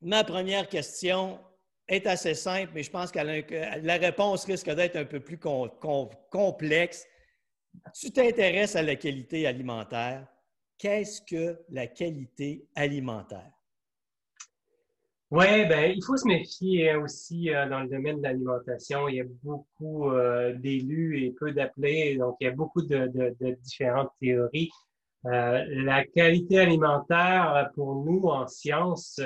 ma première question est assez simple, mais je pense que la réponse risque d'être un peu plus complexe. Tu t'intéresses à la qualité alimentaire. Qu'est-ce que la qualité alimentaire? Oui, ben, il faut se méfier hein, aussi euh, dans le domaine de l'alimentation. Il y a beaucoup euh, d'élus et peu d'appelés, donc il y a beaucoup de, différentes théories. Euh, la qualité alimentaire, pour nous en sciences,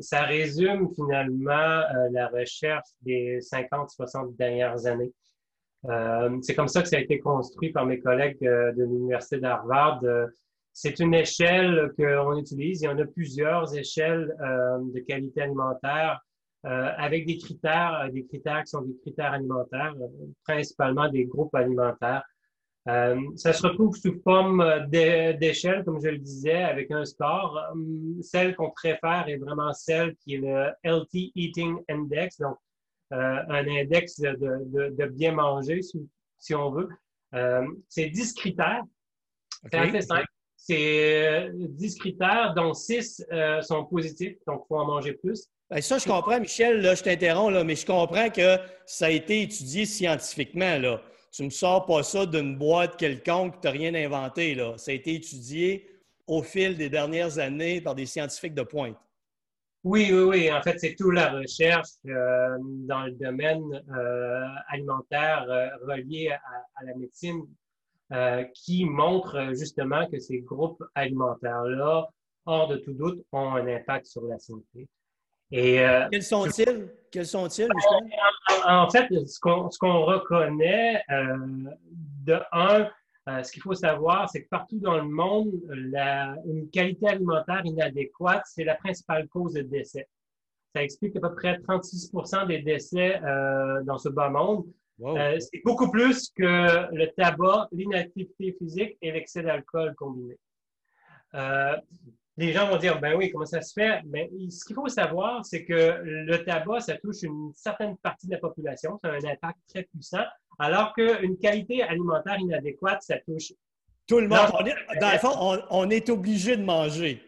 ça résume finalement la recherche des 50-60 dernières années. c'est comme ça que ça a été construit par mes collègues de l'Université d'Harvard c'est une échelle qu'on utilise. Il y en a plusieurs échelles euh, de qualité alimentaire euh, avec des critères, euh, des critères qui sont des critères alimentaires, principalement des groupes alimentaires. Ça se retrouve sous forme d'échelle, comme je le disais, avec un score. Celle qu'on préfère est vraiment celle qui est le Healthy Eating Index, donc un index de, bien manger, si, on veut. c'est 10 critères. C'est assez simple. C'est 10 euh, critères, dont 6 euh, sont positifs, donc il faut en manger plus. Bien, ça, je comprends, Michel, là, je t'interromps, là, mais je comprends que ça a été étudié scientifiquement. Là. Tu ne sors pas ça d'une boîte quelconque, tu n'as rien inventé. Là. Ça a été étudié au fil des dernières années par des scientifiques de pointe. Oui, oui, oui. En fait, c'est toute la recherche euh, dans le domaine alimentaire relié à, la médecine euh, qui montre euh, justement que ces groupes alimentaires-là, hors de tout doute, ont un impact sur la santé. Et, euh, Quels sont-ils? Quels sont-ils, en, en, fait, ce qu'on reconnaît, de un, ce qu'il faut savoir, c'est que partout dans le monde, la, une qualité alimentaire inadéquate, c'est la principale cause de décès. Ça explique à peu près 36% des décès dans ce bas monde. Euh, c'est beaucoup plus que le tabac, l'inactivité physique et l'excès d'alcool combiné. Les gens vont dire, ben oui, comment ça se fait? Ben, ce qu'il faut savoir, c'est que le tabac, ça touche une certaine partie de la population, ça a un impact très puissant, alors qu'une qualité alimentaire inadéquate, ça touche tout le monde. Dans, le fond, on, est obligé de manger.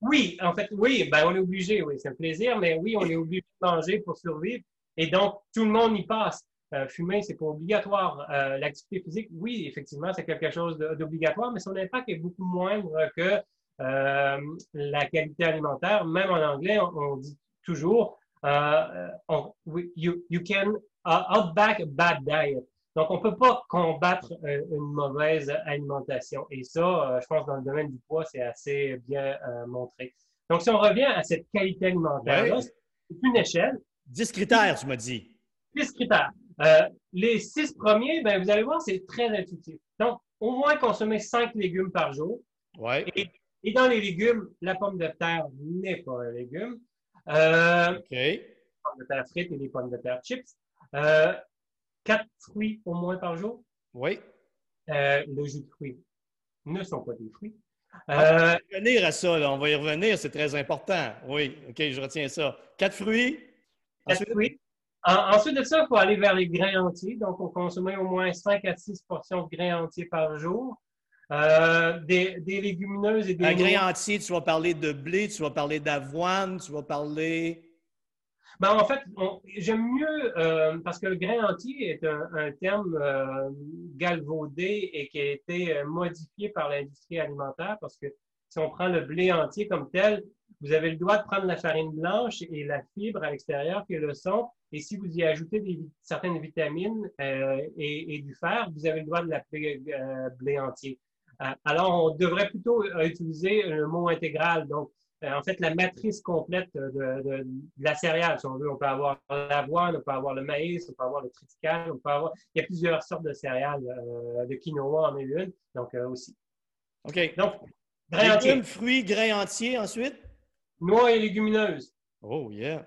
Oui, en fait, oui, ben on est obligé, oui, c'est un plaisir, mais oui, on est obligé de manger pour survivre. Et donc, tout le monde y passe. Euh, fumer, c'est pas obligatoire. Euh, l'activité physique, oui, effectivement, c'est quelque chose d'obligatoire, mais son impact est beaucoup moindre que la qualité alimentaire. Même en anglais, on, dit toujours you, you, can uh, outback a bad diet. Donc, on ne peut pas combattre une mauvaise alimentation. Et ça, je pense, dans le domaine du poids, c'est assez bien montré. Donc, si on revient à cette qualité alimentaire, c'est une échelle. 10 critères, tu m'as dit. 10 critères. Euh, les six premiers, ben, vous allez voir, c'est très intuitif. Donc, au moins consommer cinq légumes par jour. Ouais. Et, dans les légumes, la pomme de terre n'est pas un légume. Euh, OK. Les pommes de terre frites et les pommes de terre chips. Euh, quatre fruits au moins par jour. Oui. Euh, le jus de fruits ne sont pas des fruits. on va y revenir à ça, là. on va y revenir, c'est très important. Oui, OK, je retiens ça. Quatre fruits. Quatre fruits ensuite de ça, il faut aller vers les grains entiers. Donc, on consomme au moins 5 à 6 portions de grains entiers par jour. Euh, des, légumineuses et des. Un grain entier, tu vas parler de blé, tu vas parler d'avoine, tu vas parler. Ben, en fait, j'aime mieux, euh, parce que le grain entier est un, terme euh, galvaudé et qui a été modifié par l'industrie alimentaire, parce que si on prend le blé entier comme tel, vous avez le droit de prendre la farine blanche et la fibre à l'extérieur qui est le son. Et si vous y ajoutez des, certaines vitamines euh, et, du fer, vous avez le droit de l'appeler blé entier. Euh, alors, on devrait plutôt utiliser le mot intégral. Donc, en fait, la matrice complète de, la céréale, si on veut. On peut avoir l'avoine, on peut avoir le maïs, on peut avoir le triticale, on peut avoir... Il y a plusieurs sortes de céréales. de quinoa en est une, donc aussi. OK. Donc, grains entiers. fruits, grains entiers ensuite? Noix et légumineuses. Oh, yeah.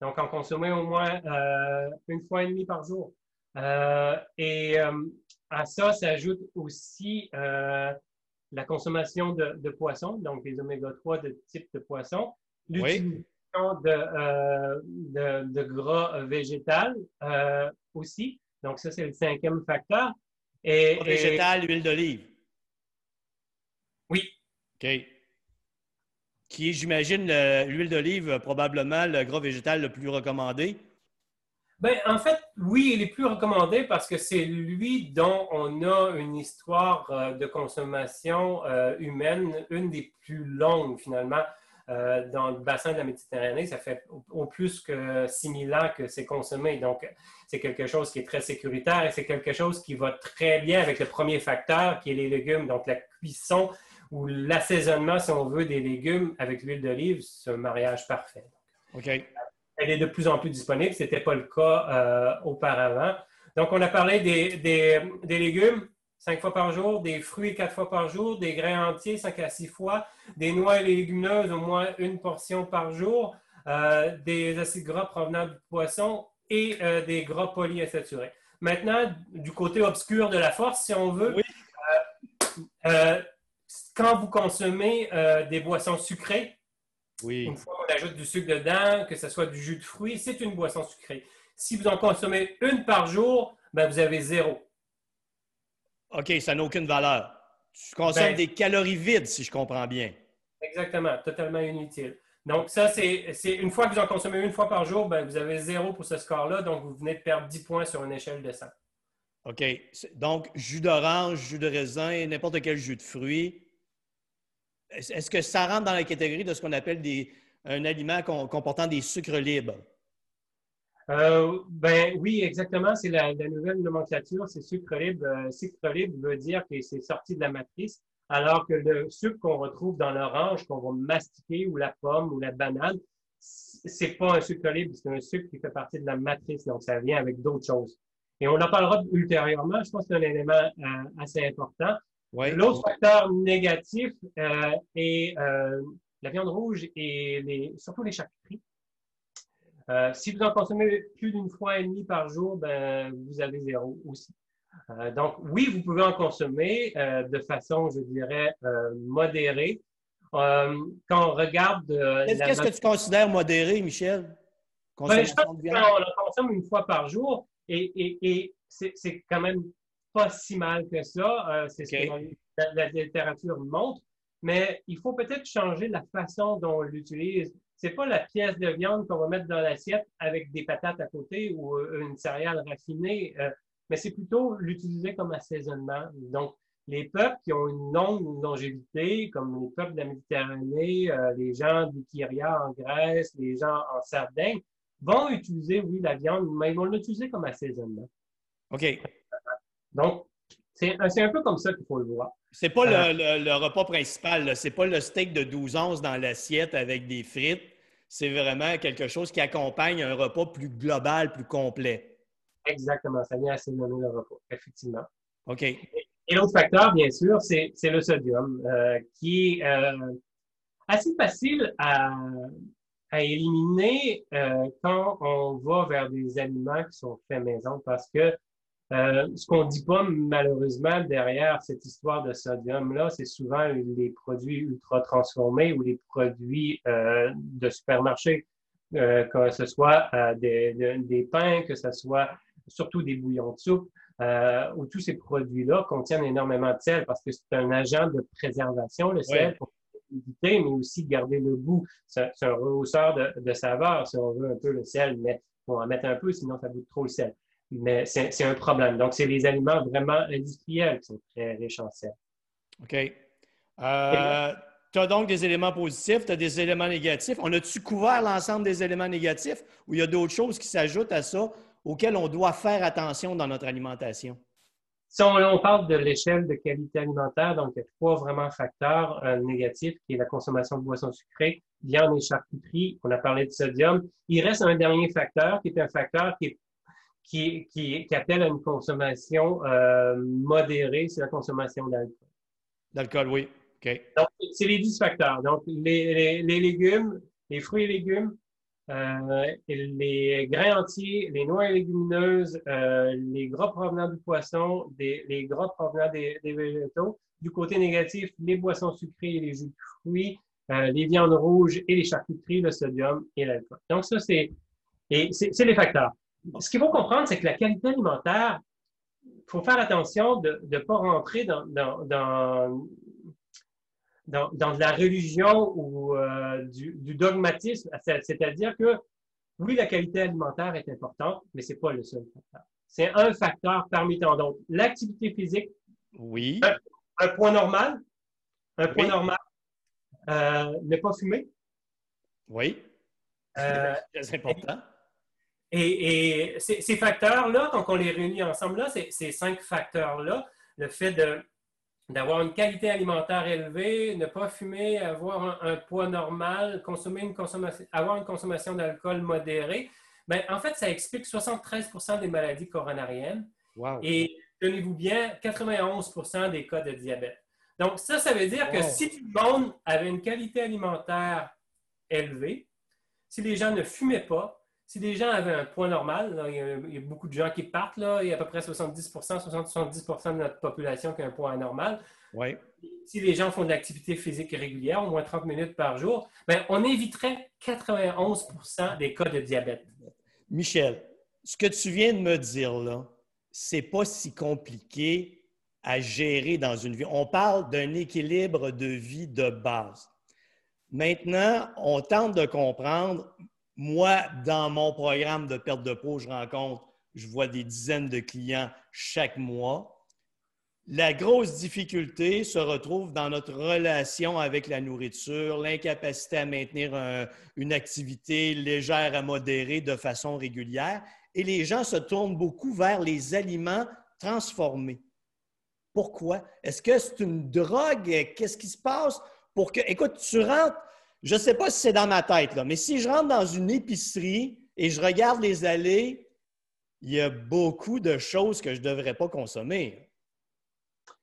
Donc, en consommer au moins euh, une fois et demie par jour. Euh, et euh, à ça s'ajoute aussi la consommation de, de, poissons, donc les oméga 3 de type de poisson, l'utilisation de, de, de, gras végétal aussi. Donc, ça, c'est le cinquième facteur. Et, végétal, huile d'olive. Oui. OK. qui est, j'imagine, l'huile d'olive, probablement le gras végétal le plus recommandé. Ben, en fait, oui, il est plus recommandé parce que c'est lui dont on a une histoire euh, de consommation euh, humaine, une des plus longues finalement euh, dans le bassin de la Méditerranée. Ça fait au plus que 6000 ans que c'est consommé. Donc, c'est quelque chose qui est très sécuritaire et c'est quelque chose qui va très bien avec le premier facteur qui est les légumes. Donc, la cuisson ou l'assaisonnement, si on veut, des légumes avec l'huile d'olive, c'est un mariage parfait. OK elle est de plus en plus disponible. Ce n'était pas le cas euh, auparavant. Donc, on a parlé des, légumes cinq fois par jour, des fruits quatre fois par jour, des grains entiers cinq à six fois, des noix et légumineuses au moins une portion par jour, euh, des acides gras provenant du poisson et euh, des gras polyinsaturés. Maintenant, du côté obscur de la force, si on veut, quand vous consommez des boissons sucrées, une fois qu'on ajoute du sucre dedans, que ce soit du jus de fruits, c'est une boisson sucrée. Si vous en consommez une par jour, ben vous avez zéro. OK, ça n'a aucune valeur. Tu consommes ben, des calories vides, si je comprends bien. Exactement, totalement inutile. Donc, ça, c'est une fois que vous en consommez une fois par jour, ben, vous avez zéro pour ce score-là, donc vous venez de perdre 10 points sur une échelle de 100. OK. Donc, jus d'orange, jus de raisin, n'importe quel jus de fruits, est-ce que ça rentre dans la catégorie de ce qu'on appelle des, un aliment comportant des sucres libres? Euh, ben oui, exactement. C'est la, nouvelle nomenclature, c'est sucre libre. Euh, sucre libre veut dire que c'est sorti de la matrice, alors que le sucre qu'on retrouve dans l'orange, qu'on va mastiquer, ou la pomme, ou la banane, c'est pas un sucre libre, c'est un sucre qui fait partie de la matrice, donc ça vient avec d'autres choses. Et on en parlera ultérieurement. Je pense que c'est un élément euh, assez important. L'autre facteur négatif euh, est euh, la viande rouge et les, surtout les charcuteries. Euh, si vous en consommez plus d'une fois et demie par jour, ben, vous avez zéro aussi. donc, oui, vous pouvez en consommer de façon, je dirais, modérée. quand on regarde. Qu'est-ce que tu considères modéré, Michel? Ben, je pense qu'on en consomme une fois par jour et, et, et c'est quand même pas si mal que ça. Euh, c'est ce que la, littérature montre. Mais il faut peut-être changer la façon dont on l'utilise. C'est pas la pièce de viande qu'on va mettre dans l'assiette avec des patates à côté ou euh, une céréale raffinée, euh, mais c'est plutôt l'utiliser comme assaisonnement. Donc, les peuples qui ont une longue longévité, comme les peuples de la Méditerranée, les gens du Kyria en Grèce, les gens en Sardaigne, vont utiliser, oui, la viande, mais ils vont l'utiliser comme assaisonnement. OK. Donc, c'est un peu comme ça qu'il faut le voir. C'est pas le, euh, repas principal, c'est pas le steak de 12 onces dans l'assiette avec des frites. C'est vraiment quelque chose qui accompagne un repas plus global, plus complet. Exactement, ça vient assaisonner le repas, effectivement. OK. Et l'autre facteur, bien sûr, c'est le sodium, euh, qui est euh, assez facile à, à éliminer quand on va vers des aliments qui sont faits maison parce que euh, ce qu'on dit pas malheureusement derrière cette histoire de sodium-là, c'est souvent les produits ultra transformés ou les produits euh, de supermarché, euh, que ce soit euh, des, des, pains, que ce soit surtout des bouillons de soupe, euh, où tous ces produits-là contiennent énormément de sel parce que c'est un agent de préservation, le sel, pour éviter, mais aussi garder le goût. C'est un rehausseur de, de saveur, si on veut un peu le sel, mais on va en mettre un peu, sinon ça goûte trop le sel mais c'est un problème. Donc, c'est les aliments vraiment industriels qui sont très riches en sel. OK. Euh, tu as donc des éléments positifs, tu as des éléments négatifs. On a-tu couvert l'ensemble des éléments négatifs ou il y a d'autres choses qui s'ajoutent à ça auxquelles on doit faire attention dans notre alimentation? Si on, parle de l'échelle de qualité alimentaire, donc il y a trois vraiment facteurs euh, négatifs, qui est la consommation de boissons sucrées, viande et charcuterie. On a parlé de sodium. Il reste un dernier facteur qui est un facteur qui est qui, qui, appelle à une consommation euh, modérée, c'est la consommation d'alcool. D'alcool, oui. OK. Donc, c'est les 10 facteurs. Donc, les, les, légumes, les fruits et légumes, euh, les grains entiers, les noix et légumineuses, euh, les gras provenant du poisson, des, les gras provenant des, des, végétaux. Du côté négatif, les boissons sucrées et les jus de fruits, euh, les viandes rouges et les charcuteries, le sodium et l'alcool. Donc, ça, c'est, et c'est les facteurs ce qu'il faut comprendre, c'est que la qualité alimentaire, il faut faire attention de ne pas rentrer dans, dans, dans la religion ou du, du, dogmatisme, c'est-à-dire que oui, la qualité alimentaire est importante, mais c'est pas le seul facteur. C'est un facteur parmi tant d'autres. L'activité physique. Oui. Un, point normal. Un point normal. Euh, ne pas fumer. Oui. Euh, c'est important. Et, et ces, facteurs-là, quand on les réunit ensemble, là, ces cinq facteurs-là, le fait de, d'avoir une qualité alimentaire élevée, ne pas fumer, avoir un, poids normal, consommer une consommation, avoir une consommation d'alcool modérée, ben, en fait, ça explique 73% des maladies coronariennes. Et tenez-vous bien, 91% des cas de diabète. Donc, ça, ça veut dire que si tout le monde avait une qualité alimentaire élevée, si les gens ne fumaient pas, si les gens avaient un poids normal, il, y a, beaucoup de gens qui partent, là, il y a à peu près 70% 70% de notre population qui a un poids anormal. Si les gens font de l'activité physique régulière, au moins 30 minutes par jour, ben, on éviterait 91% des cas de diabète. Michel, ce que tu viens de me dire là, c'est pas si compliqué à gérer dans une vie. On parle d'un équilibre de vie de base. Maintenant, on tente de comprendre moi, dans mon programme de perte de peau, je rencontre, je vois des dizaines de clients chaque mois. La grosse difficulté se retrouve dans notre relation avec la nourriture, l'incapacité à maintenir une activité légère à modérée de façon régulière. Et les gens se tournent beaucoup vers les aliments transformés. Pourquoi? Est-ce que c'est une drogue? Qu'est-ce qui se passe? Pour que, écoute, tu rentres, je ne sais pas si c'est dans ma tête, là, mais si je rentre dans une épicerie et je regarde les allées, il y a beaucoup de choses que je ne devrais pas consommer.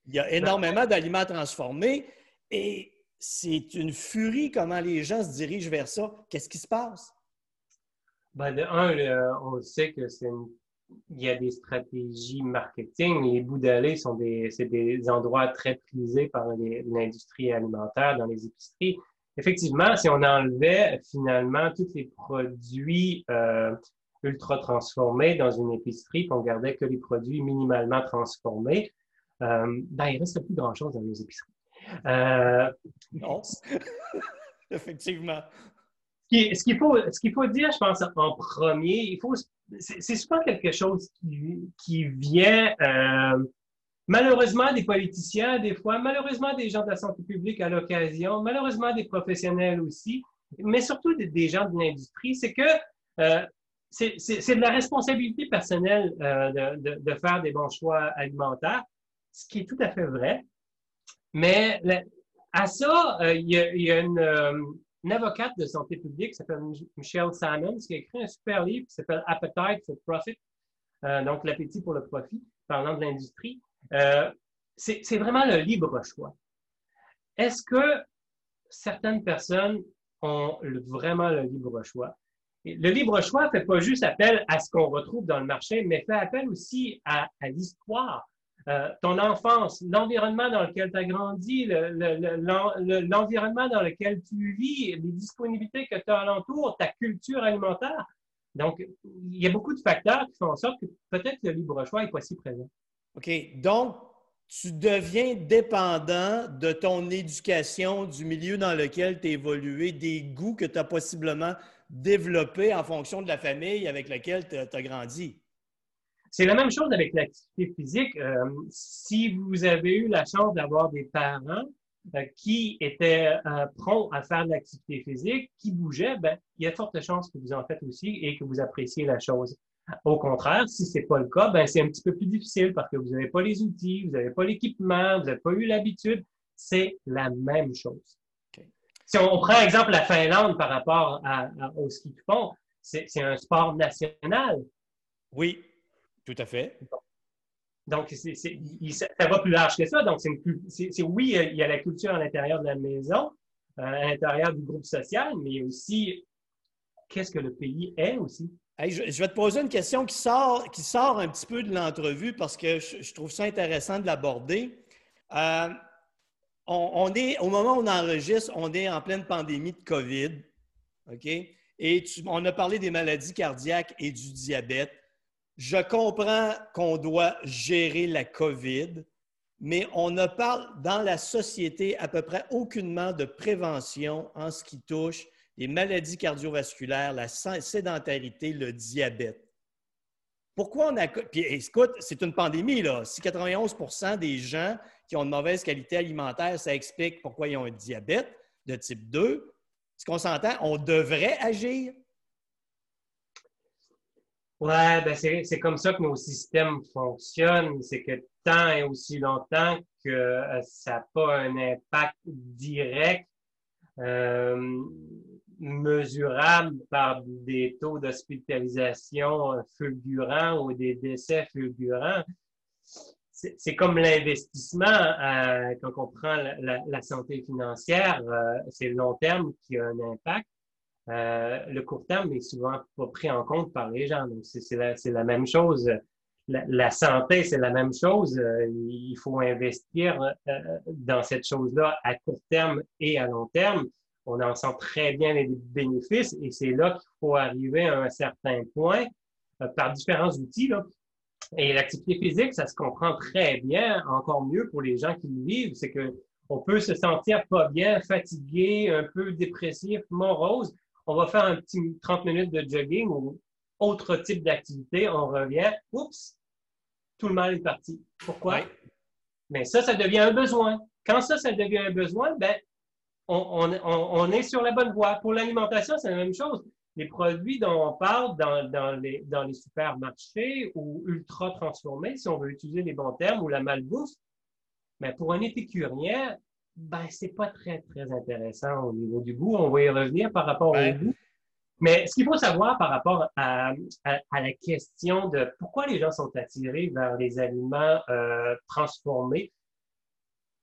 Il y a énormément d'aliments transformés et c'est une furie comment les gens se dirigent vers ça. Qu'est-ce qui se passe? Ben de un, on sait que c'est il y a des stratégies marketing. Les bouts d'allées sont des, des endroits très prisés par l'industrie alimentaire dans les épiceries effectivement, si on enlevait finalement tous les produits euh, ultra transformés dans une épicerie, qu'on gardait que les produits minimalement transformés, euh, ben, il ne reste plus grand-chose dans nos épiceries. Euh, non, effectivement. Ce qu'il faut, ce qu'il faut dire, je pense, en premier, il faut, c'est souvent quelque chose qui, qui vient euh, Malheureusement, des politiciens, des fois, malheureusement, des gens de la santé publique à l'occasion, malheureusement, des professionnels aussi, mais surtout des, gens de l'industrie, c'est que euh, c'est de la responsabilité personnelle euh, de, de, faire des bons choix alimentaires, ce qui est tout à fait vrai. Mais à ça, euh, il, y a, y a, une, une avocate de santé publique qui s'appelle Michelle Salmons qui a écrit un super livre qui s'appelle Appetite for Profit, donc l'appétit pour le profit, parlant de l'industrie. Euh, c'est vraiment le libre choix. Est-ce que certaines personnes ont vraiment le libre choix? Le libre choix ne fait pas juste appel à ce qu'on retrouve dans le marché, mais fait appel aussi à, l'histoire. Euh, ton enfance, l'environnement dans lequel tu as grandi, l'environnement dans lequel tu vis, les disponibilités que tu as alentour, ta culture alimentaire. Donc, il y a beaucoup de facteurs qui font en sorte que peut-être le libre choix n'est pas si présent. OK? Donc, tu deviens dépendant de ton éducation, du milieu dans lequel tu as évolué, des goûts que tu as possiblement développés en fonction de la famille avec laquelle tu as, grandi. C'est la même chose avec l'activité physique. Euh, si vous avez eu la chance d'avoir des parents euh, qui étaient euh, à faire de l'activité physique, qui bougeaient, ben, il y a de fortes chances que vous en faites aussi et que vous appréciez la chose. Au contraire, si ce n'est pas le cas, ben, c'est un petit peu plus difficile parce que vous n'avez pas les outils, vous n'avez pas l'équipement, vous n'avez pas eu l'habitude. C'est la même chose. Si on prend exemple la Finlande par rapport au ski de fond, c'est un sport national. Oui, tout à fait. Donc, ça va plus large que ça. Donc, c'est oui, il y a la culture à l'intérieur de la maison, euh, à l'intérieur du groupe social, mais aussi qu'est-ce que le pays est aussi? Je, vais te poser une question qui sort, qui sort un petit peu de l'entrevue parce que je, trouve ça intéressant de l'aborder. Euh, on, est, au moment où on enregistre, on est en pleine pandémie de COVID. OK? Et on a parlé des maladies cardiaques et du diabète. Je comprends qu'on doit gérer la COVID, mais on ne parle dans la société à peu près aucunement de prévention en ce qui touche les maladies cardiovasculaires, la sédentarité, le diabète. Pourquoi on a. Puis écoute, c'est une pandémie, là. Si 91% des gens qui ont une mauvaise qualité alimentaire, ça explique pourquoi ils ont un diabète de type 2. Est-ce qu'on s'entend? On devrait agir? Ouais, ben c'est comme ça que nos systèmes fonctionnent. C'est que tant et aussi longtemps que euh, ça n'a pas un impact direct, euh, mesurable par des taux d'hospitalisation fulgurants ou des décès fulgurants, c'est comme l'investissement euh, quand on prend la, santé financière, euh, c'est le long terme qui a un impact. Euh, le court terme est souvent pas pris en compte par les gens. Donc, c'est la, la, même chose. La, santé, c'est la même chose. il faut investir dans cette chose-là à court terme et à long terme. On en sent très bien les bénéfices et c'est là qu'il faut arriver à un certain point par différents outils. Là, et l'activité physique, ça se comprend très bien, encore mieux pour les gens qui le vivent, c'est que on peut se sentir pas bien, fatigué, un peu dépressif, morose. On va faire un petit 30 minutes de jogging ou autre type d'activité, on revient, oups, tout le mal est parti. Pourquoi? Mais ça, ça devient un besoin. Quand ça, ça devient un besoin, ben, on, on, on est sur la bonne voie. Pour l'alimentation, c'est la même chose les produits dont on parle dans, dans, les, dans les supermarchés ou ultra transformés, si on veut utiliser les bons termes, ou la malbouffe, mais pour un épicurien, ben, c'est pas très, très intéressant au niveau du goût. On va y revenir par rapport au goût. Mais ce qu'il faut savoir par rapport à, à, la question de pourquoi les gens sont attirés vers les aliments euh, transformés,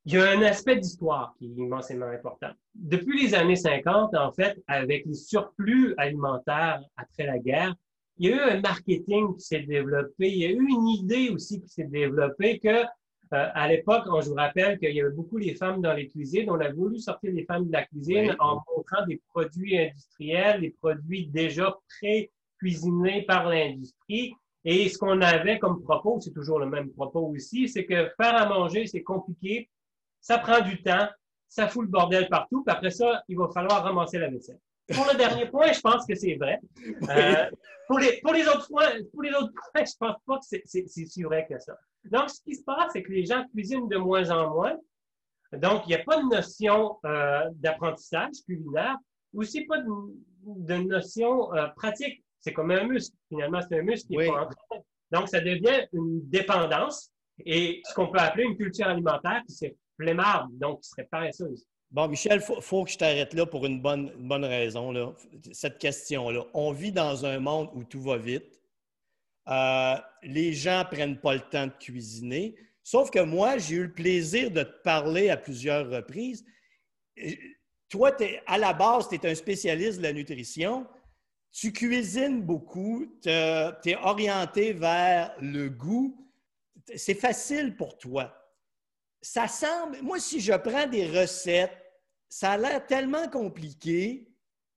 il y a un aspect d'histoire qui est immensément important. Depuis les années 50, en fait, avec les surplus alimentaires après la guerre, il y a eu un marketing qui s'est développé, il y a eu une idée aussi qui s'est développée que, euh, à l'époque, je vous rappelle qu'il y avait beaucoup les femmes dans les cuisines. On a voulu sortir les femmes de la cuisine en montrant des produits industriels, des produits déjà pré-cuisinés par l'industrie. Et ce qu'on avait comme propos, c'est toujours le même propos aussi, c'est que faire à manger, c'est compliqué ça prend du temps, ça fout le bordel partout, puis après ça, il va falloir ramasser la vaisselle. Pour le dernier point, je pense que c'est vrai. Euh, pour, les, pour, les autres points, pour les autres points, je pense pas que c'est si vrai que ça. Donc, ce qui se passe, c'est que les gens cuisinent de moins en moins. Donc, il n'y a pas de notion euh, d'apprentissage culinaire, aussi pas de, de notion euh, pratique. C'est comme un muscle. Finalement, c'est un muscle qui est pas Donc, ça devient une dépendance et ce qu'on peut appeler une culture alimentaire qui s'est donc qui serait paresseuse. Bon, Michel, il faut, que je t'arrête là pour une bonne, bonne raison, cette question-là. On vit dans un monde où tout va vite. Euh, les gens ne prennent pas le temps de cuisiner. Sauf que moi, j'ai eu le plaisir de te parler à plusieurs reprises. Toi, à la base, tu es un spécialiste de la nutrition. Tu cuisines beaucoup. Tu es orienté vers le goût. C'est facile pour toi ça semble, moi, si je prends des recettes, ça a l'air tellement compliqué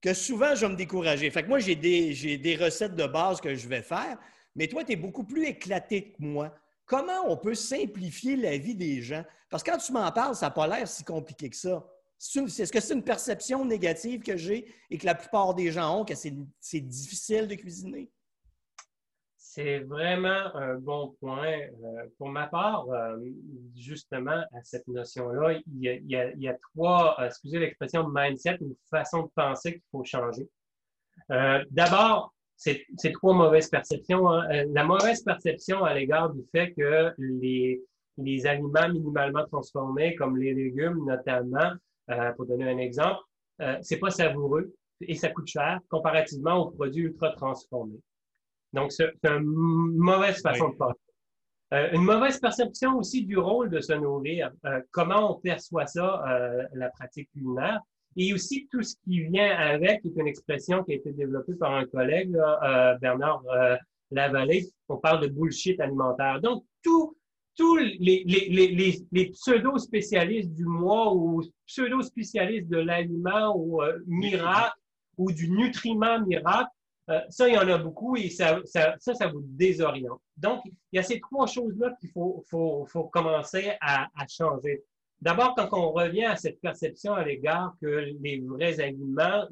que souvent, je vais me décourager. Fait que moi, j'ai des, recettes de base que je vais faire, mais toi, tu es beaucoup plus éclaté que moi. Comment on peut simplifier la vie des gens? Parce que quand tu m'en parles, ça n'a pas l'air si compliqué que ça. Est-ce que c'est une perception négative que j'ai et que la plupart des gens ont, que c'est difficile de cuisiner? C'est vraiment un bon point. Euh, pour ma part, euh, justement, à cette notion-là, il, y a, trois, euh, excusez l'expression, mindset ou façon de penser qu'il faut changer. D'abord, c'est trois mauvaises perceptions. Hein. La mauvaise perception à l'égard du fait que les, les aliments minimalement transformés, comme les légumes notamment, pour donner un exemple, c'est pas savoureux et ça coûte cher comparativement aux produits ultra transformés. Donc, c'est une mauvaise façon de penser. Euh, une mauvaise perception aussi du rôle de se nourrir, euh, comment on perçoit ça, euh, la pratique culinaire, et aussi tout ce qui vient avec, qui est une expression qui a été développée par un collègue, Bernard Lavallée, on parle de bullshit alimentaire. Donc, tous les, les, les, les pseudo-spécialistes du mois ou pseudo-spécialistes de l'aliment ou miracle ou du nutriment miracle euh, ça, il y en a beaucoup et ça, ça, ça, vous désoriente. Donc, il y a ces trois choses-là qu'il faut, faut, faut, commencer à, à changer. D'abord, quand on revient à cette perception à l'égard que les vrais aliments,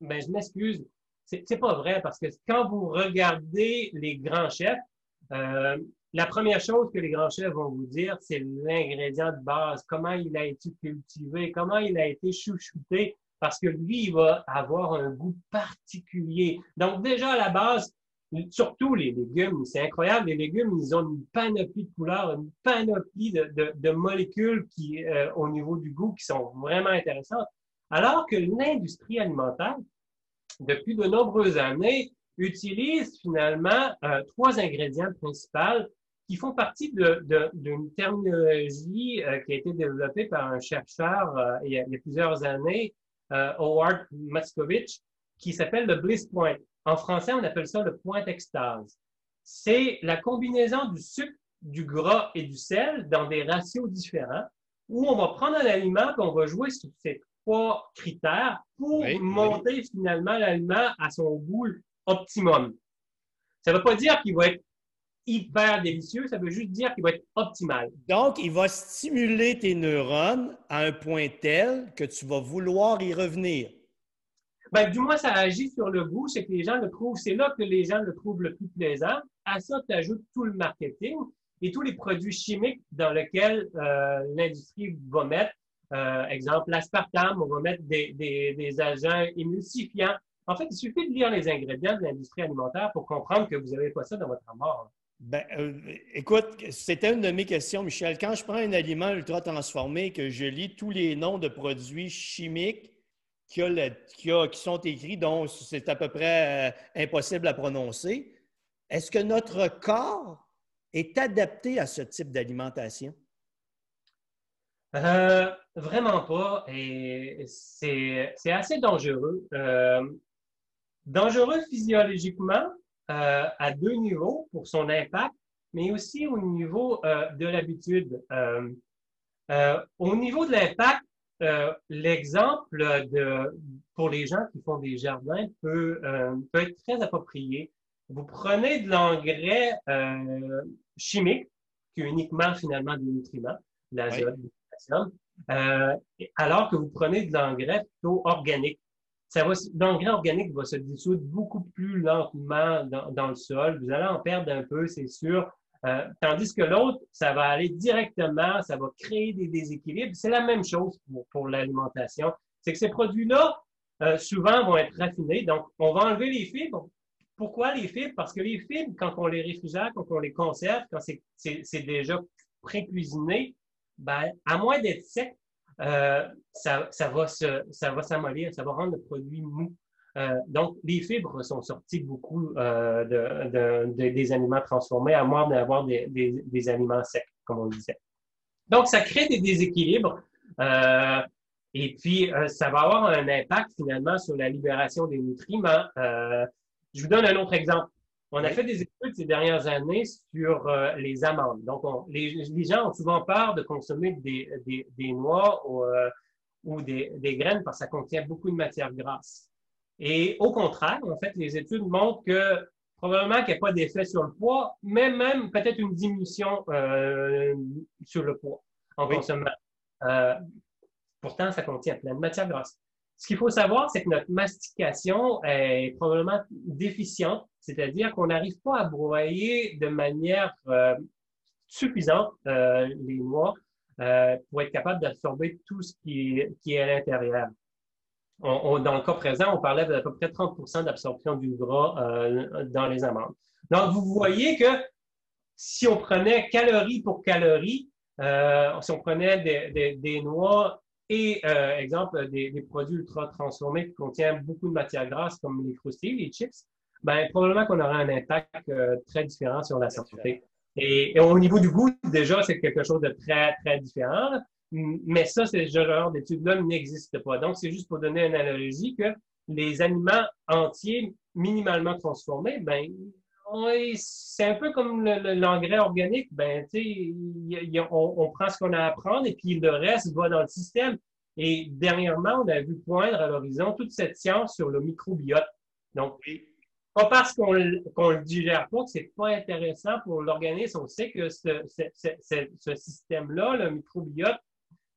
ben, je m'excuse, c'est pas vrai parce que quand vous regardez les grands chefs, euh, la première chose que les grands chefs vont vous dire, c'est l'ingrédient de base, comment il a été cultivé, comment il a été chouchouté, parce que lui, il va avoir un goût particulier. Donc déjà à la base, surtout les légumes, c'est incroyable, les légumes, ils ont une panoplie de couleurs, une panoplie de, de, molécules qui, euh, au niveau du goût qui sont vraiment intéressantes. Alors que l'industrie alimentaire, depuis de nombreuses années, utilise finalement euh, trois ingrédients principaux qui font partie d'une de, terminologie euh, qui a été développée par un chercheur a, il, y a, plusieurs années euh, Howard Moscovitch, qui s'appelle le bliss point. En français, on appelle ça le point extase. C'est la combinaison du sucre, du gras et du sel dans des ratios différents où on va prendre un aliment et on va jouer sur ces trois critères pour monter finalement l'aliment à son goût optimum. Ça ne veut pas dire qu'il va être hyper délicieux, ça veut juste dire qu'il va être optimal. Donc, il va stimuler tes neurones à un point tel que tu vas vouloir y revenir. Ben, du moins, ça agit sur le goût, c'est que les gens le trouvent, c'est là que les gens le trouvent le plus plaisant. À ça, tu ajoutes tout le marketing et tous les produits chimiques dans lesquels euh, l'industrie va mettre, euh, exemple, l'aspartame, on va mettre des, des, des agents émulsifiants. En fait, il suffit de lire les ingrédients de l'industrie alimentaire pour comprendre que vous n'avez pas ça dans votre mort. Ben, euh, écoute, c'était une de mes questions, Michel. Quand je prends un aliment ultra transformé, que je lis tous les noms de produits chimiques qui, sont écrits, dont c'est à peu près euh, impossible à prononcer, est-ce que notre corps est adapté à ce type d'alimentation? Euh, vraiment pas. Et c'est assez dangereux. dangereux physiologiquement, euh, à deux niveaux pour son impact, mais aussi au niveau euh, de l'habitude. Euh, au niveau de l'impact, l'exemple de, pour les gens qui font des jardins peut, peut être très approprié. Vous prenez de l'engrais chimique, qui est uniquement finalement des nutriments, de l'azote, potassium, alors que vous prenez de l'engrais plutôt organique l'engrais organique va se dissoudre beaucoup plus lentement dans, le sol. Vous allez en perdre un peu, c'est sûr. Euh, tandis que l'autre, ça va aller directement, ça va créer des déséquilibres. C'est la même chose pour, l'alimentation. C'est que ces produits-là, euh, souvent, vont être raffinés. Donc, on va enlever les fibres. Pourquoi les fibres? Parce que les fibres, quand on les réfrigère, quand on les conserve, quand c'est déjà pré-cuisiné, ben, à moins d'être sec, euh, ça, ça, va ça va s'amollir, ça va rendre le produit mou. Euh, donc, les fibres sont sorties beaucoup euh, de, de, des aliments transformés, à moins d'avoir des, des, des, aliments secs, comme on disait. Donc, ça crée des déséquilibres. Et puis, ça va avoir un impact finalement sur la libération des nutriments. je vous donne un autre exemple. On a fait des études ces dernières années sur euh, les amandes. Donc, les, gens ont souvent peur de consommer des, des, des noix ou, euh, ou des, des, graines parce que ça contient beaucoup de matière grasse. Et au contraire, en fait, les études montrent que probablement qu'il n'y a pas d'effet sur le poids, mais même peut-être une diminution euh, sur le poids en consommant. pourtant, ça contient plein de matière grasse. Ce qu'il faut savoir, c'est que notre mastication est probablement déficiente, c'est-à-dire qu'on n'arrive pas à broyer de manière euh, suffisante euh, les noix euh, pour être capable d'absorber tout ce qui est, à l'intérieur. Dans le cas présent, on parlait d'à peu près 30% d'absorption du gras dans les amandes. Donc, vous voyez que si on prenait calorie pour calorie, si on prenait des noix et, euh, exemple, des, des, produits ultra transformés qui contiennent beaucoup de matières grasses comme les croustilles, les chips, ben, probablement qu'on aurait un impact euh, très différent sur la santé. Et, au niveau du goût, déjà, c'est quelque chose de très, très différent. Mais ça, ce genre d'études-là n'existe pas. Donc, c'est juste pour donner une analogie que les aliments entiers minimalement transformés, ben, c'est un peu comme l'engrais organique. Ben, on, on prend ce qu'on a à prendre et puis le reste va dans le système. Et dernièrement, on a vu poindre à l'horizon toute cette science sur le microbiote. Donc, pas parce qu'on ne le digère pas que c'est pas intéressant pour l'organisme. On sait que ce, ce système-là, le microbiote,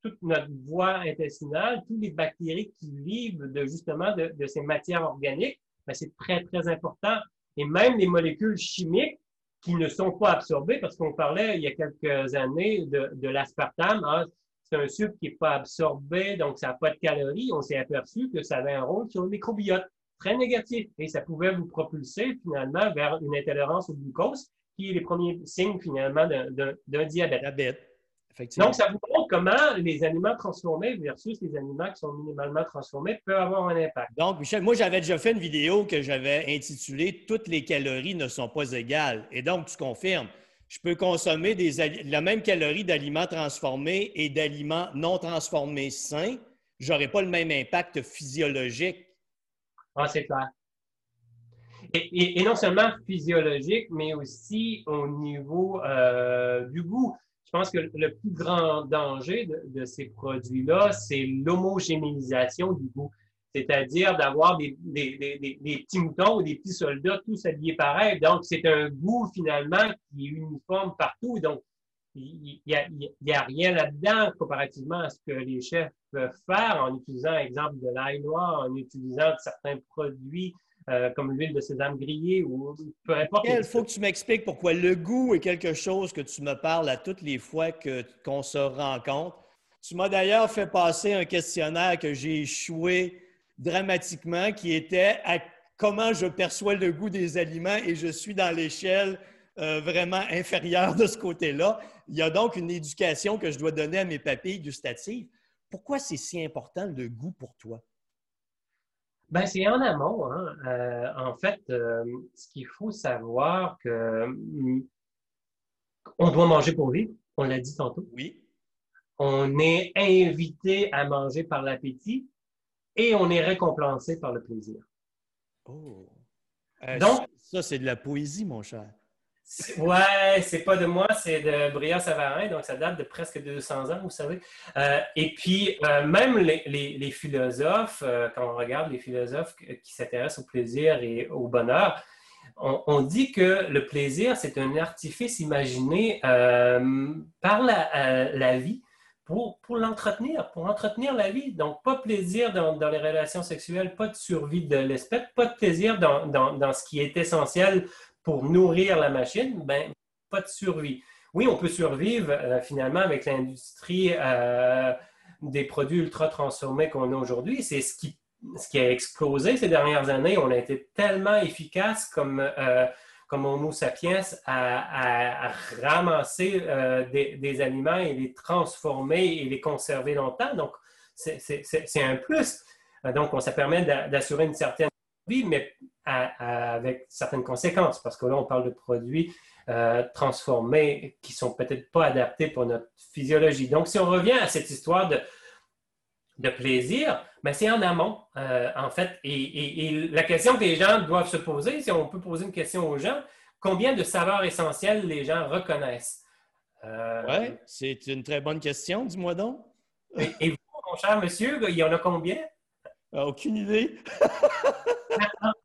toute notre voie intestinale, toutes les bactéries qui vivent de, justement de, de ces matières organiques, ben, c'est très, très important. Et même les molécules chimiques qui ne sont pas absorbées, parce qu'on parlait il y a quelques années de, l'aspartame, hein, c'est un sucre qui n'est pas absorbé, donc ça n'a pas de calories. On s'est aperçu que ça avait un rôle sur le microbiote très négatif et ça pouvait vous propulser finalement vers une intolérance au glucose, qui est les premiers signes finalement d'un diabète. Donc, ça vous montre comment les aliments transformés versus les aliments qui sont minimalement transformés peuvent avoir un impact. Donc, Michel, moi, j'avais déjà fait une vidéo que j'avais intitulée Toutes les calories ne sont pas égales. Et donc, tu confirmes, je peux consommer des, la même calorie d'aliments transformés et d'aliments non transformés sains. Je n'aurai pas le même impact physiologique. Ah, c'est clair. Et, non seulement physiologique, mais aussi au niveau euh, du goût. Je pense que le plus grand danger de, ces produits-là, c'est l'homogénéisation du goût. C'est-à-dire d'avoir des, petits moutons ou des petits soldats tous habillés pareil. Donc, c'est un goût finalement qui est uniforme partout. Donc, il n'y a, rien là-dedans comparativement à ce que les chefs peuvent faire en utilisant, exemple, de l'ail noir, en utilisant certains produits euh, comme l'huile de sésame grillée ou peu importe. Il faut que tu m'expliques pourquoi le goût est quelque chose que tu me parles à toutes les fois qu'on se rencontre. Tu m'as d'ailleurs fait passer un questionnaire que j'ai échoué dramatiquement qui était à comment je perçois le goût des aliments et je suis dans l'échelle euh, vraiment inférieure de ce côté-là. Il y a donc une éducation que je dois donner à mes papilles gustatives. Pourquoi c'est si important le goût pour toi? Ben, c'est en amont. Hein. Euh, en fait, euh, ce qu'il faut savoir que mm, on doit manger pour vivre. On l'a dit tantôt. Oui. On est invité à manger par l'appétit et on est récompensé par le plaisir. Oh. Euh, Donc, ça, c'est de la poésie, mon cher. Ouais, c'est pas de moi, c'est de Briand Savarin, donc ça date de presque 200 ans, vous savez. Euh, et puis, euh, même les, philosophes, euh, quand on regarde les philosophes qui s'intéressent au plaisir et au bonheur, on, dit que le plaisir, c'est un artifice imaginé par la, vie pour, pour l'entretenir, pour entretenir la vie. Donc, pas de plaisir dans, les relations sexuelles, pas de survie de l'espèce, pas de plaisir dans, dans, ce qui est essentiel pour nourrir la machine, ben, pas de survie. Oui, on peut survivre euh, finalement avec l'industrie euh, des produits ultra transformés qu'on a aujourd'hui. C'est ce qui, ce qui a explosé ces dernières années. On a été tellement efficace comme, euh, comme Homo sapiens à, ramasser des, des, aliments et les transformer et les conserver longtemps. Donc, c'est un plus. Donc, ça permet d'assurer une certaine mais avec certaines conséquences, parce que là, on parle de produits euh, transformés qui sont peut-être pas adaptés pour notre physiologie. Donc, si on revient à cette histoire de, de plaisir, mais c'est en amont, euh, en fait. Et, la question que les gens doivent se poser, si on peut poser une question aux gens, combien de saveurs essentielles les gens reconnaissent? Euh, oui, c'est une très bonne question, dis-moi donc. et, vous, mon cher monsieur, il y en a combien? Aucune idée.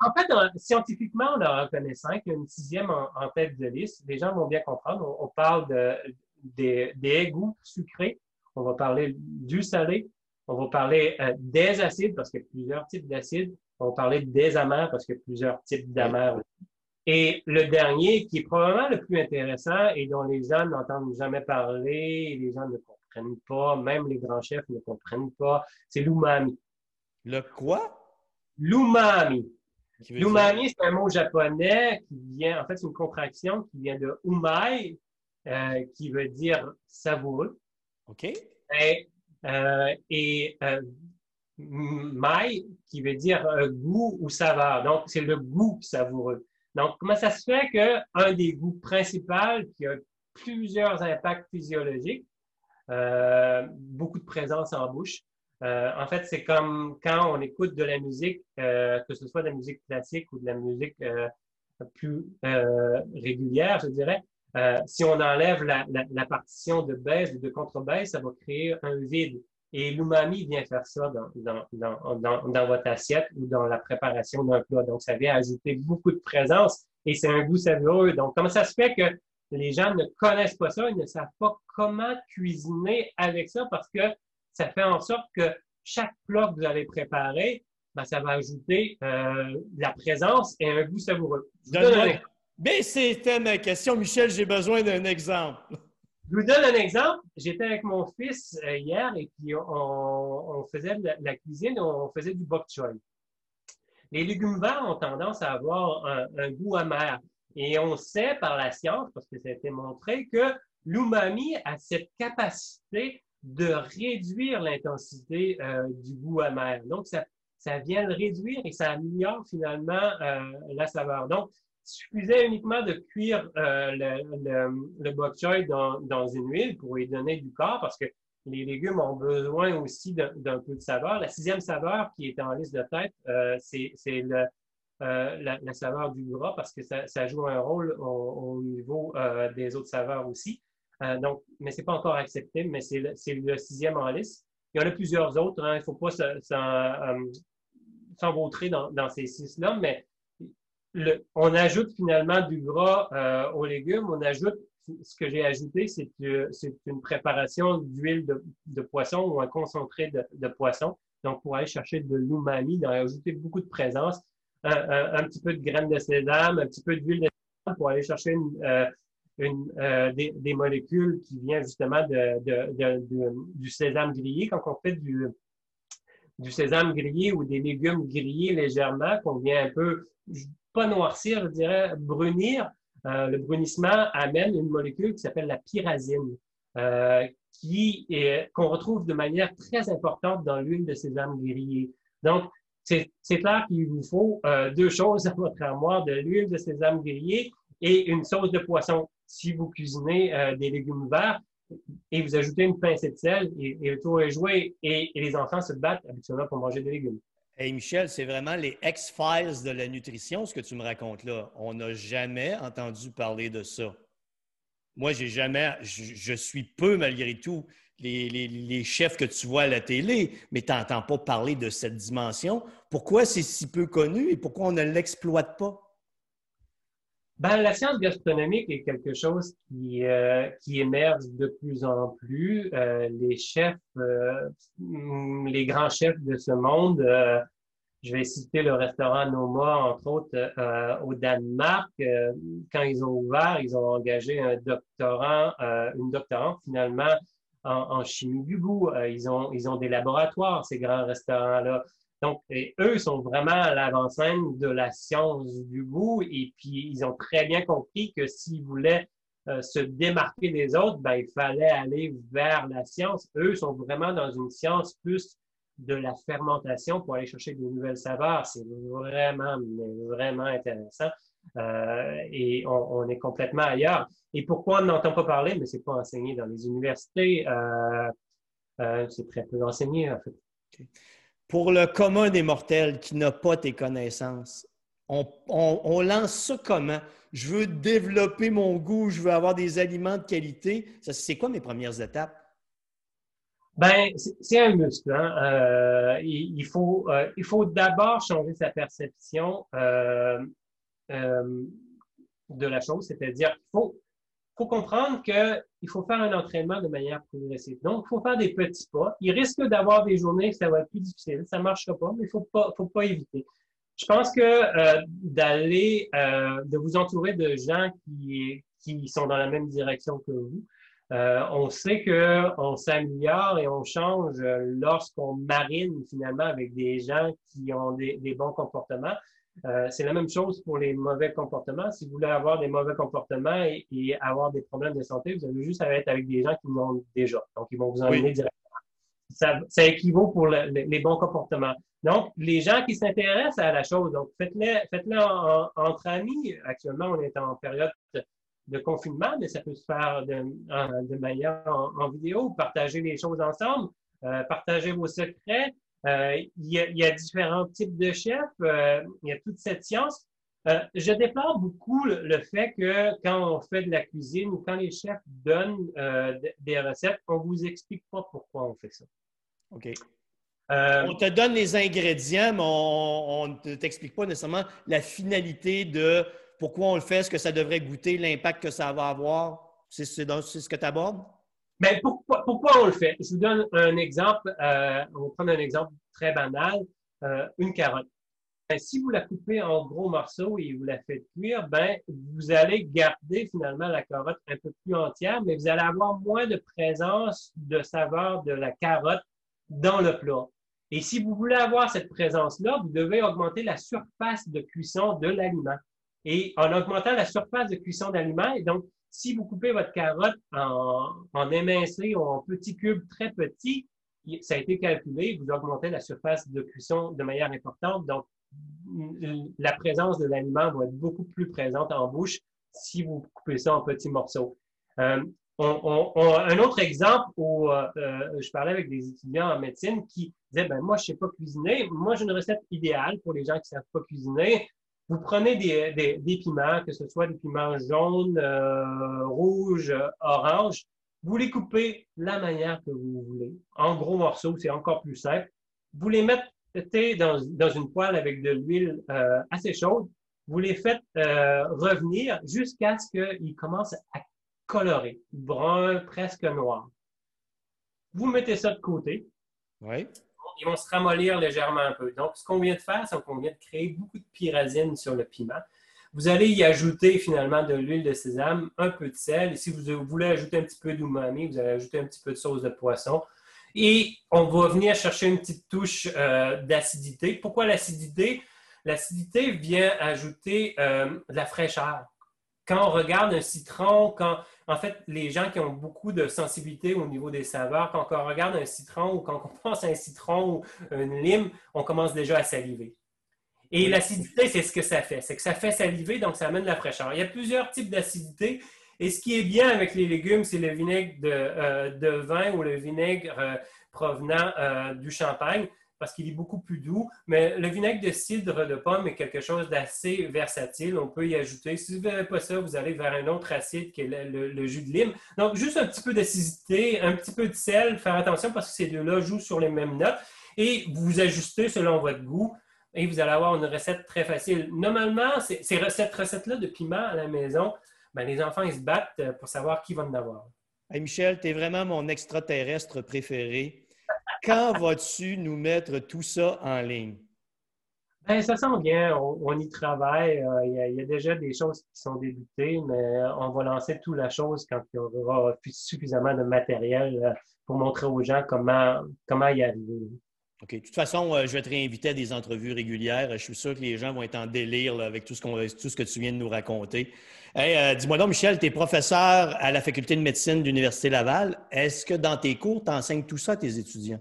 en fait, scientifiquement, on en reconnaît cinq. Il y a une sixième en, tête de liste. Les gens vont bien comprendre. On, parle de, des, goûts sucrés. On va parler du salé. On va parler euh, des acides parce qu'il y a plusieurs types d'acides. On va parler des amers parce qu'il y a plusieurs types d'amers Et le dernier, qui est probablement le plus intéressant et dont les gens n'entendent jamais parler, les gens ne comprennent pas, même les grands chefs ne comprennent pas, c'est l'umami. Le quoi? L'umami. L'umami, c'est un mot japonais qui vient, en fait, c'est une contraction qui vient de umai, euh, qui veut dire savoureux. OK. Et, euh, euh, mai, qui veut dire goût ou saveur. Donc, c'est le goût savoureux. Donc, comment ça se fait qu'un des goûts principaux qui a plusieurs impacts physiologiques, beaucoup de présence en bouche, euh, en fait, c'est comme quand on écoute de la musique, euh, que ce soit de la musique classique ou de la musique euh, plus régulière, je dirais. si on enlève la, partition de baisse ou de contrebaisse, ça va créer un vide. Et l'umami vient faire ça dans, dans, votre assiette ou dans la préparation d'un plat. Donc, ça vient ajouter beaucoup de présence et c'est un goût savoureux. Donc, comment ça se fait que les gens ne connaissent pas ça, ils ne savent pas comment cuisiner avec ça parce que ça fait en sorte que chaque plat que vous allez préparer, ben, ça va ajouter euh, la présence et un goût savoureux. Mais c'était ma question, Michel, j'ai besoin d'un exemple. Je vous donne un exemple. J'étais avec mon fils euh, hier et puis on, faisait de la, cuisine, on faisait du bok choy. Les légumes verts ont tendance à avoir un, goût amer. Et on sait par la science, parce que ça a été montré, que l'umami a cette capacité de réduire l'intensité euh, du goût amer. Donc, ça, ça vient le réduire et ça améliore finalement euh, la saveur. Donc, suffisait uniquement de cuire euh, le, bok choy dans, une huile pour lui donner du corps parce que les légumes ont besoin aussi d'un peu de saveur. La sixième saveur qui est en liste de tête, c'est la, la, saveur du gras parce que ça joue un rôle au, niveau des autres saveurs aussi. Donc, mais c'est pas encore accepté, mais c'est le, le, sixième en liste. Il y en a plusieurs autres. Hein. Il ne faut pas s'envautrer dans, dans ces six-là, mais on ajoute finalement du gras euh, aux légumes. On ajoute, ce que j'ai ajouté, c'est une préparation d'huile de, poisson ou un concentré de, poisson. Donc, pour aller chercher de l'umami, d'en ajouter beaucoup de présence, un, petit peu de graines de sésame, un petit peu d'huile de sésame pour aller chercher euh, euh, des, molécules qui viennent justement du sésame grillé. Quand on fait du, du sésame grillé ou des légumes grillés légèrement, qu'on vient un peu pas noircir, je dirais brunir. Euh, le brunissement amène une molécule qui s'appelle la pyrazine, euh, qui est, qu'on retrouve de manière très importante dans l'huile de sésame grillée. Donc, c'est, c'est clair qu'il vous faut deux choses à votre armoire, de l'huile de sésame grillée et une sauce de poisson. Si vous cuisinez euh, des légumes verts et vous ajoutez une pincée de sel et, le tour est joué et, les enfants se battent habituellement pour manger des légumes. Hey Michel, c'est vraiment les X-Files de la nutrition, ce que tu me racontes là. On n'a jamais entendu parler de ça. Moi, j'ai jamais, je, suis peu malgré tout les, chefs que tu vois à la télé, mais tu n'entends pas parler de cette dimension. Pourquoi c'est si peu connu et pourquoi on ne l'exploite pas? Ben, la science gastronomique est quelque chose qui, euh, qui émerge de plus en plus. Euh, les chefs, euh, les grands chefs de ce monde, je vais citer le restaurant Noma, entre autres, au Danemark. quand ils ont ouvert, ils ont engagé un doctorant, une doctorante finalement en, en, chimie du goût. ils, ont, ils ont des laboratoires, ces grands restaurants-là. Donc, eux sont vraiment à l'avant-scène de la science du goût et puis ils ont très bien compris que s'ils voulaient euh, se démarquer des autres, ben, il fallait aller vers la science. Eux sont vraiment dans une science plus de la fermentation pour aller chercher de nouvelles saveurs. C'est vraiment, vraiment intéressant. Euh, et on, est complètement ailleurs. Et pourquoi on n'entend pas parler? Mais c'est pas enseigné dans les universités. Euh, euh c'est très peu enseigné, en fait pour le commun des mortels qui n'a pas tes connaissances, on, lance ça comment? Je veux développer mon goût, je veux avoir des aliments de qualité. C'est quoi mes premières étapes? Ben, c'est un muscle. Hein. Euh, il, faut, euh, il faut d'abord changer sa perception euh, de la chose, c'est-à-dire qu'il faut, faut comprendre qu'il faut faire un entraînement de manière progressive. Donc, il faut faire des petits pas. Il risque d'avoir des journées où ça va être plus difficile, ça ne marchera pas, mais il faut pas, faut pas éviter. Je pense que euh, d'aller, euh, de vous entourer de gens qui, qui sont dans la même direction que vous, euh, on sait qu'on s'améliore et on change lorsqu'on marine finalement avec des gens qui ont des bons comportements. Euh, c'est la même chose pour les mauvais comportements. Si vous voulez avoir des mauvais comportements et, avoir des problèmes de santé, vous avez juste à être avec des gens qui l'ont déjà. Donc, ils vont vous emmener directement. Ça, ça, équivaut pour les bons comportements. Donc, les gens qui s'intéressent à la chose, donc faites-le faites entre amis. Actuellement, on est en période de, confinement, mais ça peut se faire de, de manière en, vidéo. Partagez les choses ensemble, euh, partagez vos secrets, euh, il, y a, différents types de chefs, euh, il y a toute cette science. Euh, je déplore beaucoup le, fait que quand on fait de la cuisine ou quand les chefs donnent des recettes, on vous explique pas pourquoi on fait ça. OK. Euh, on te donne les ingrédients, mais on ne t'explique pas nécessairement la finalité de pourquoi on le fait, ce que ça devrait goûter, l'impact que ça va avoir. C'est ce que tu abordes? Bien, pourquoi, on le fait? Je vous donne un exemple. Euh, on va prendre un exemple très banal. Euh, une carotte. Ben, si vous la coupez en gros morceaux et vous la faites cuire, ben, vous allez garder finalement la carotte un peu plus entière, mais vous allez avoir moins de présence de saveur de la carotte dans le plat. Et si vous voulez avoir cette présence-là, vous devez augmenter la surface de cuisson de l'aliment. Et en augmentant la surface de cuisson d'aliment, donc, si vous coupez votre carotte en, en émincé ou en petits cubes très petits, ça a été calculé, vous augmentez la surface de cuisson de manière importante. Donc, la présence de l'aliment va être beaucoup plus présente en bouche si vous coupez ça en petits morceaux. Euh, un autre exemple où euh, euh, je parlais avec des étudiants en médecine qui disaient ben moi je sais pas cuisiner, moi j'ai une recette idéale pour les gens qui savent pas cuisiner. Vous prenez des, des, piments, que ce soit des piments jaunes, euh, rouges, oranges, vous les coupez la manière que vous voulez. En gros morceaux, c'est encore plus simple. Vous les mettez dans, dans une poêle avec de l'huile assez chaude. Vous les faites revenir jusqu'à ce qu'ils commencent à coloré, brun, presque noir. Vous mettez ça de côté. Oui. Ils vont se ramollir légèrement un peu. Donc, ce qu'on vient de faire, c'est qu'on vient de créer beaucoup de pyrazine sur le piment. Vous allez y ajouter finalement de l'huile de sésame, un peu de sel. Et si vous voulez ajouter un petit peu d'umami, vous allez ajouter un petit peu de sauce de poisson. Et on va venir chercher une petite touche euh, d'acidité. Pourquoi l'acidité? L'acidité vient ajouter euh, de la fraîcheur. Quand on regarde un citron, quand en fait, les gens qui ont beaucoup de sensibilité au niveau des saveurs, quand on regarde un citron ou quand on pense à un citron ou une lime, on commence déjà à saliver. Et l'acidité, c'est ce que ça fait. C'est que ça fait saliver, donc ça amène de la fraîcheur. Il y a plusieurs types d'acidité. Et ce qui est bien avec les légumes, c'est le vinaigre de, euh, vin ou le vinaigre euh, provenant euh, du champagne parce qu'il est beaucoup plus doux. Mais le vinaigre de cidre de pomme est quelque chose d'assez versatile. On peut y ajouter. Si vous n'avez pas ça, vous allez vers un autre acide qui est le, jus de lime. Donc, juste un petit peu d'acidité, un petit peu de sel. Faire attention parce que ces deux-là jouent sur les mêmes notes. Et vous ajustez selon votre goût. Et vous allez avoir une recette très facile. Normalement, ces recettes-là de piment à la maison, ben, les enfants, ils se battent pour savoir qui va en avoir. Michel, tu es vraiment mon extraterrestre préféré. Quand vas-tu nous mettre tout ça en ligne? Ben, ça sent bien, on, y travaille. Euh, il y, a, déjà des choses qui sont débutées, mais on va lancer toute la chose quand il y aura suffisamment de matériel euh, pour montrer aux gens comment, comment y arriver. OK. De toute façon, euh, je vais te réinviter à des entrevues régulières. Je suis sûr que les gens vont être en délire avec tout ce, tout ce que tu viens de nous raconter. Euh, dis-moi donc, Michel, tu es professeur à la Faculté de médecine de l'Université Laval. Est-ce que dans tes cours, tu enseignes tout ça à tes étudiants?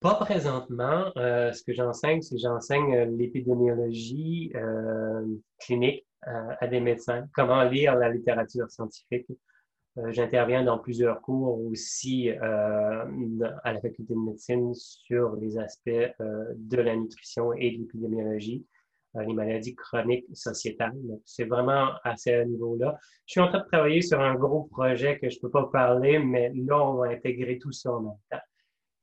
Pas présentement. Euh, ce que j'enseigne, c'est j'enseigne l'épidémiologie clinique à des médecins, comment lire la littérature scientifique. Euh, j'interviens dans plusieurs cours aussi euh, à la faculté de médecine sur les aspects euh, de la nutrition et de l'épidémiologie, les maladies chroniques sociétales. C'est vraiment à ce niveau-là. Je suis en train de travailler sur un gros projet que je ne peux pas parler, mais là, on va intégrer tout ça en même temps.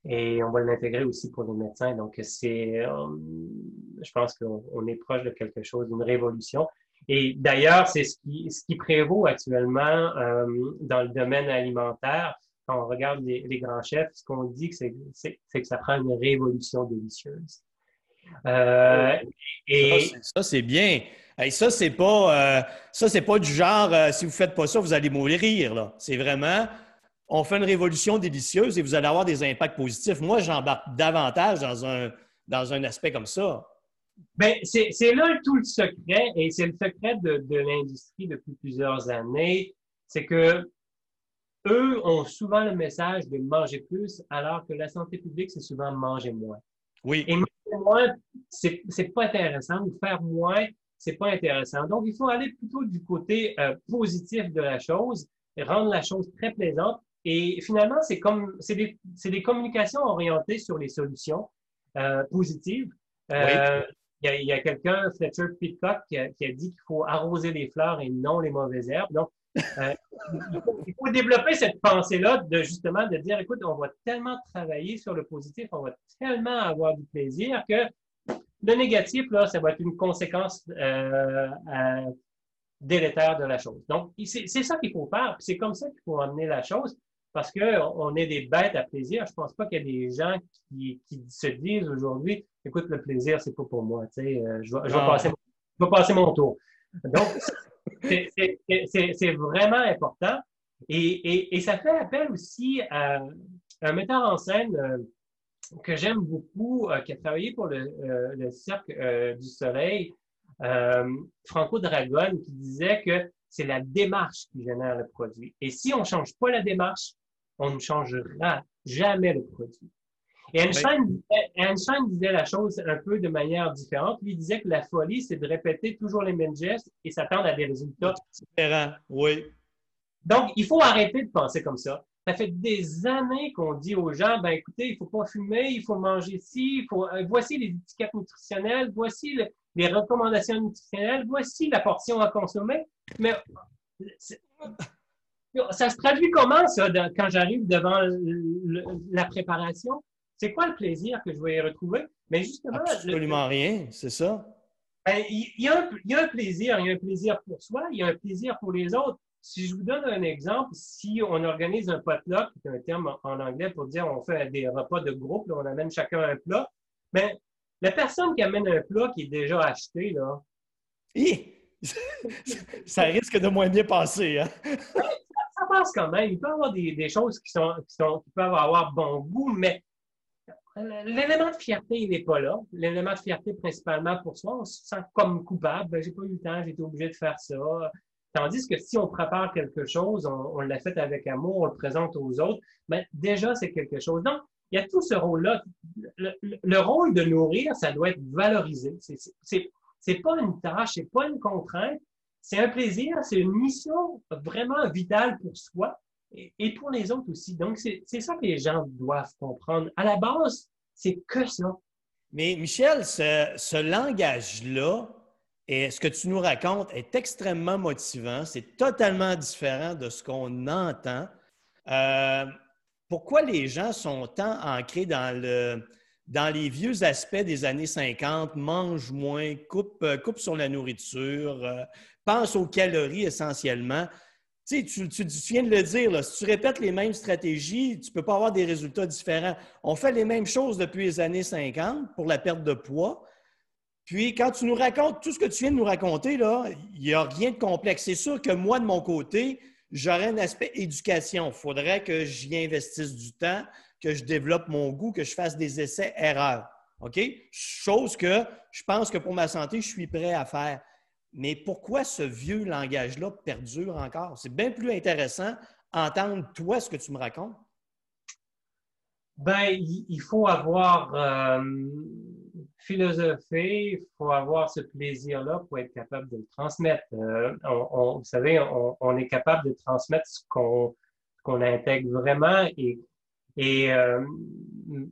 Et on va l'intégrer aussi pour les médecins. Donc, c'est, je pense qu'on est proche de quelque chose, d'une révolution. Et d'ailleurs, c'est ce qui, ce qui prévaut actuellement euh, dans le domaine alimentaire. Quand on regarde les, les grands chefs, ce qu'on dit, c'est que ça prend une révolution délicieuse. Euh, et ça, c'est bien. Et ça, c'est pas, euh, ça, c'est pas du genre, euh, si vous faites pas ça, vous allez mourir. Là. C'est vraiment, on fait une révolution délicieuse et vous allez avoir des impacts positifs. Moi, j'embarque davantage dans un, dans un aspect comme ça. Ben, c'est là tout le secret, et c'est le secret de, de l'industrie depuis plusieurs années, c'est que eux ont souvent le message de manger plus, alors que la santé publique, c'est souvent manger moins. Oui. Et manger moins, c'est pas intéressant, ou faire moins, c'est pas intéressant. Donc, il faut aller plutôt du côté euh, positif de la chose, et rendre la chose très plaisante. Et finalement, c'est comme, c'est des, des, communications orientées sur les solutions euh, positives. Euh, il y a, a quelqu'un, Fletcher Pitcock, qui a, qui a dit qu'il faut arroser les fleurs et non les mauvaises herbes. Donc, Euh, il, faut, développer cette pensée-là de justement de dire, écoute, on va tellement travailler sur le positif, on va tellement avoir du plaisir que le négatif, là, ça va être une conséquence délétère de la chose. Donc, c'est ça qu'il faut faire, c'est comme ça qu'il faut amener la chose, parce qu'on est des bêtes à plaisir. Je pense pas qu'il y a des gens qui, se disent aujourd'hui, écoute, le plaisir, c'est pas pour moi, tu sais, euh, je, vais, passer, je vais passer mon tour. Donc, c'est vraiment important. Et, ça fait appel aussi à un metteur en scène euh, que j'aime beaucoup, euh, qui a travaillé pour le, le Cirque du Soleil, Franco Dragon, qui disait que c'est la démarche qui génère le produit. Et si on ne change pas la démarche, on ne changera jamais le produit. Et Einstein, Einstein, disait la chose un peu de manière différente. Lui disait que la folie, c'est de répéter toujours les mêmes gestes et s'attendre à des résultats différents. Oui. Donc, il faut arrêter de penser comme ça. Ça fait des années qu'on dit aux gens, ben écoutez, il faut pas fumer, il faut manger ci, il faut, euh, voici les étiquettes nutritionnelles, voici les recommandations nutritionnelles, voici la portion à consommer. Mais ça se traduit comment, ça, quand j'arrive devant la préparation? C'est quoi le plaisir que je vais y retrouver? Mais justement. Absolument rien, c'est ça. Ben, il, y a un, il y a un plaisir, il y a un plaisir pour soi, il y a un plaisir pour les autres. Si je vous donne un exemple, si on organise un potluck, c'est un terme en anglais pour dire on fait des repas de groupe, on amène chacun un plat, mais ben, la personne qui amène un plat qui est déjà acheté, là. ça risque de moins bien passer, hein? ça, passe quand même. Il peut y avoir des, choses qui, sont, qui, sont, qui peuvent avoir bon goût, mais L'élément de fierté, il n'est pas là. L'élément de fierté, principalement pour soi, on se sent comme coupable. Ben, j'ai pas eu le temps, j'ai été obligé de faire ça. Tandis que si on prépare quelque chose, on, l'a fait avec amour, on le présente aux autres, ben, déjà, c'est quelque chose. Donc, il y a tout ce rôle-là. Le, rôle de nourrir, ça doit être valorisé. C'est, pas une tâche, c'est pas une contrainte. C'est un plaisir, c'est une mission vraiment vitale pour soi et, pour les autres aussi. Donc, c'est ça que les gens doivent comprendre. À la base, c'est que ça. Mais Michel, ce, langage-là, et ce que tu nous racontes est extrêmement motivant. C'est totalement différent de ce qu'on entend. Euh, pourquoi les gens sont tant ancrés dans, le, dans les vieux aspects des années 50, mangent moins, coupe, euh, sur la nourriture, euh, pense aux calories essentiellement? Tu, tu, tu, viens de le dire, si tu répètes les mêmes stratégies, tu ne peux pas avoir des résultats différents. On fait les mêmes choses depuis les années 50 pour la perte de poids. Puis, quand tu nous racontes tout ce que tu viens de nous raconter, il n'y a rien de complexe. C'est sûr que moi, de mon côté, j'aurais un aspect éducation. Il faudrait que j'y investisse du temps, que je développe mon goût, que je fasse des essais-erreurs. OK? Chose que je pense que pour ma santé, je suis prêt à faire. Mais pourquoi ce vieux langage-là perdure encore? C'est bien plus intéressant entendre toi ce que tu me racontes. Ben, il faut avoir euh, philosophie, il faut avoir ce plaisir-là pour être capable de le transmettre. Euh, vous savez, on, est capable de transmettre ce qu'on intègre vraiment et, et euh,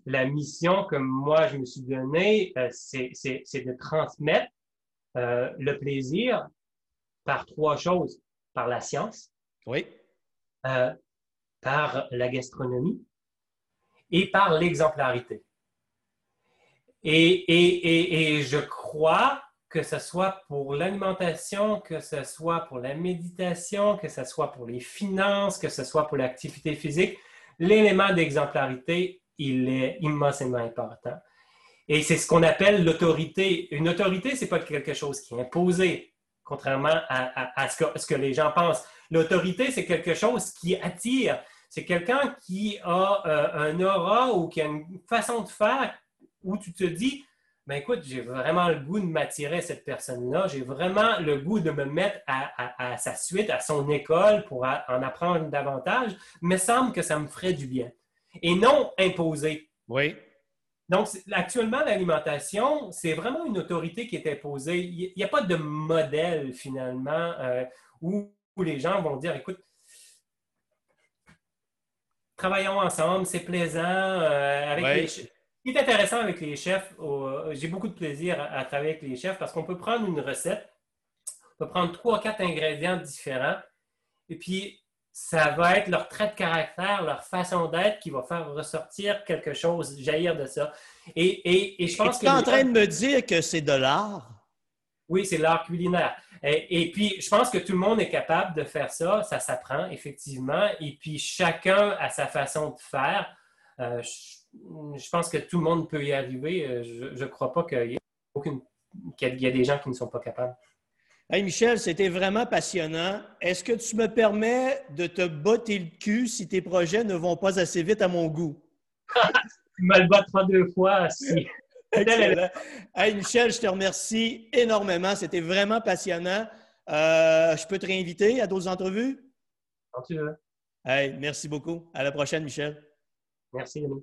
la mission que moi je me suis donnée, c'est de transmettre euh, le plaisir par trois choses. Par la science. Oui. Euh, par la gastronomie et par l'exemplarité. Et, et, et, je crois que ce soit pour l'alimentation, que ce soit pour la méditation, que ce soit pour les finances, que ce soit pour l'activité physique, l'élément d'exemplarité, il est immensément important. Et c'est ce qu'on appelle l'autorité. Une autorité, c'est pas quelque chose qui est imposé, contrairement à, ce, que, ce, que, les gens pensent. L'autorité, c'est quelque chose qui attire. C'est quelqu'un qui a euh, un aura ou qui a une façon de faire où tu te dis, ben écoute, j'ai vraiment le goût de m'attirer cette personne-là. J'ai vraiment le goût de me mettre à, à, sa suite, à son école pour en apprendre davantage. Me semble que ça me ferait du bien. Et non imposé. Oui. Donc, actuellement, l'alimentation, c'est vraiment une autorité qui est imposée. Il n'y a pas de modèle, finalement, euh, où, les gens vont dire, écoute, travaillons ensemble, c'est plaisant. Euh, avec Ce qui est intéressant avec les chefs, j'ai beaucoup de plaisir à, travailler avec les chefs parce qu'on peut prendre une recette, on peut prendre trois, quatre ingrédients différents Et puis, ça va être leur trait de caractère, leur façon d'être qui va faire ressortir quelque chose, jaillir de ça. Et, et, je pense que. Tu es en train de me dire que c'est de l'art? Oui, c'est l'art culinaire. Et, puis, je pense que tout le monde est capable de faire ça. Ça s'apprend, effectivement. Et puis, chacun a sa façon de faire. Euh, je, pense que tout le monde peut y arriver. Euh, je ne crois pas qu'il y, qu'il y a des gens qui ne sont pas capables. Hey Michel, c'était vraiment passionnant. Est-ce que tu me permets de te botter le cul si tes projets ne vont pas assez vite à mon goût? tu me le battras deux fois si. hey Michel, je te remercie énormément. C'était vraiment passionnant. Euh, je peux te réinviter à d'autres entrevues? Quand tu veux. Hey, merci beaucoup. À la prochaine, Michel. Merci, Denis.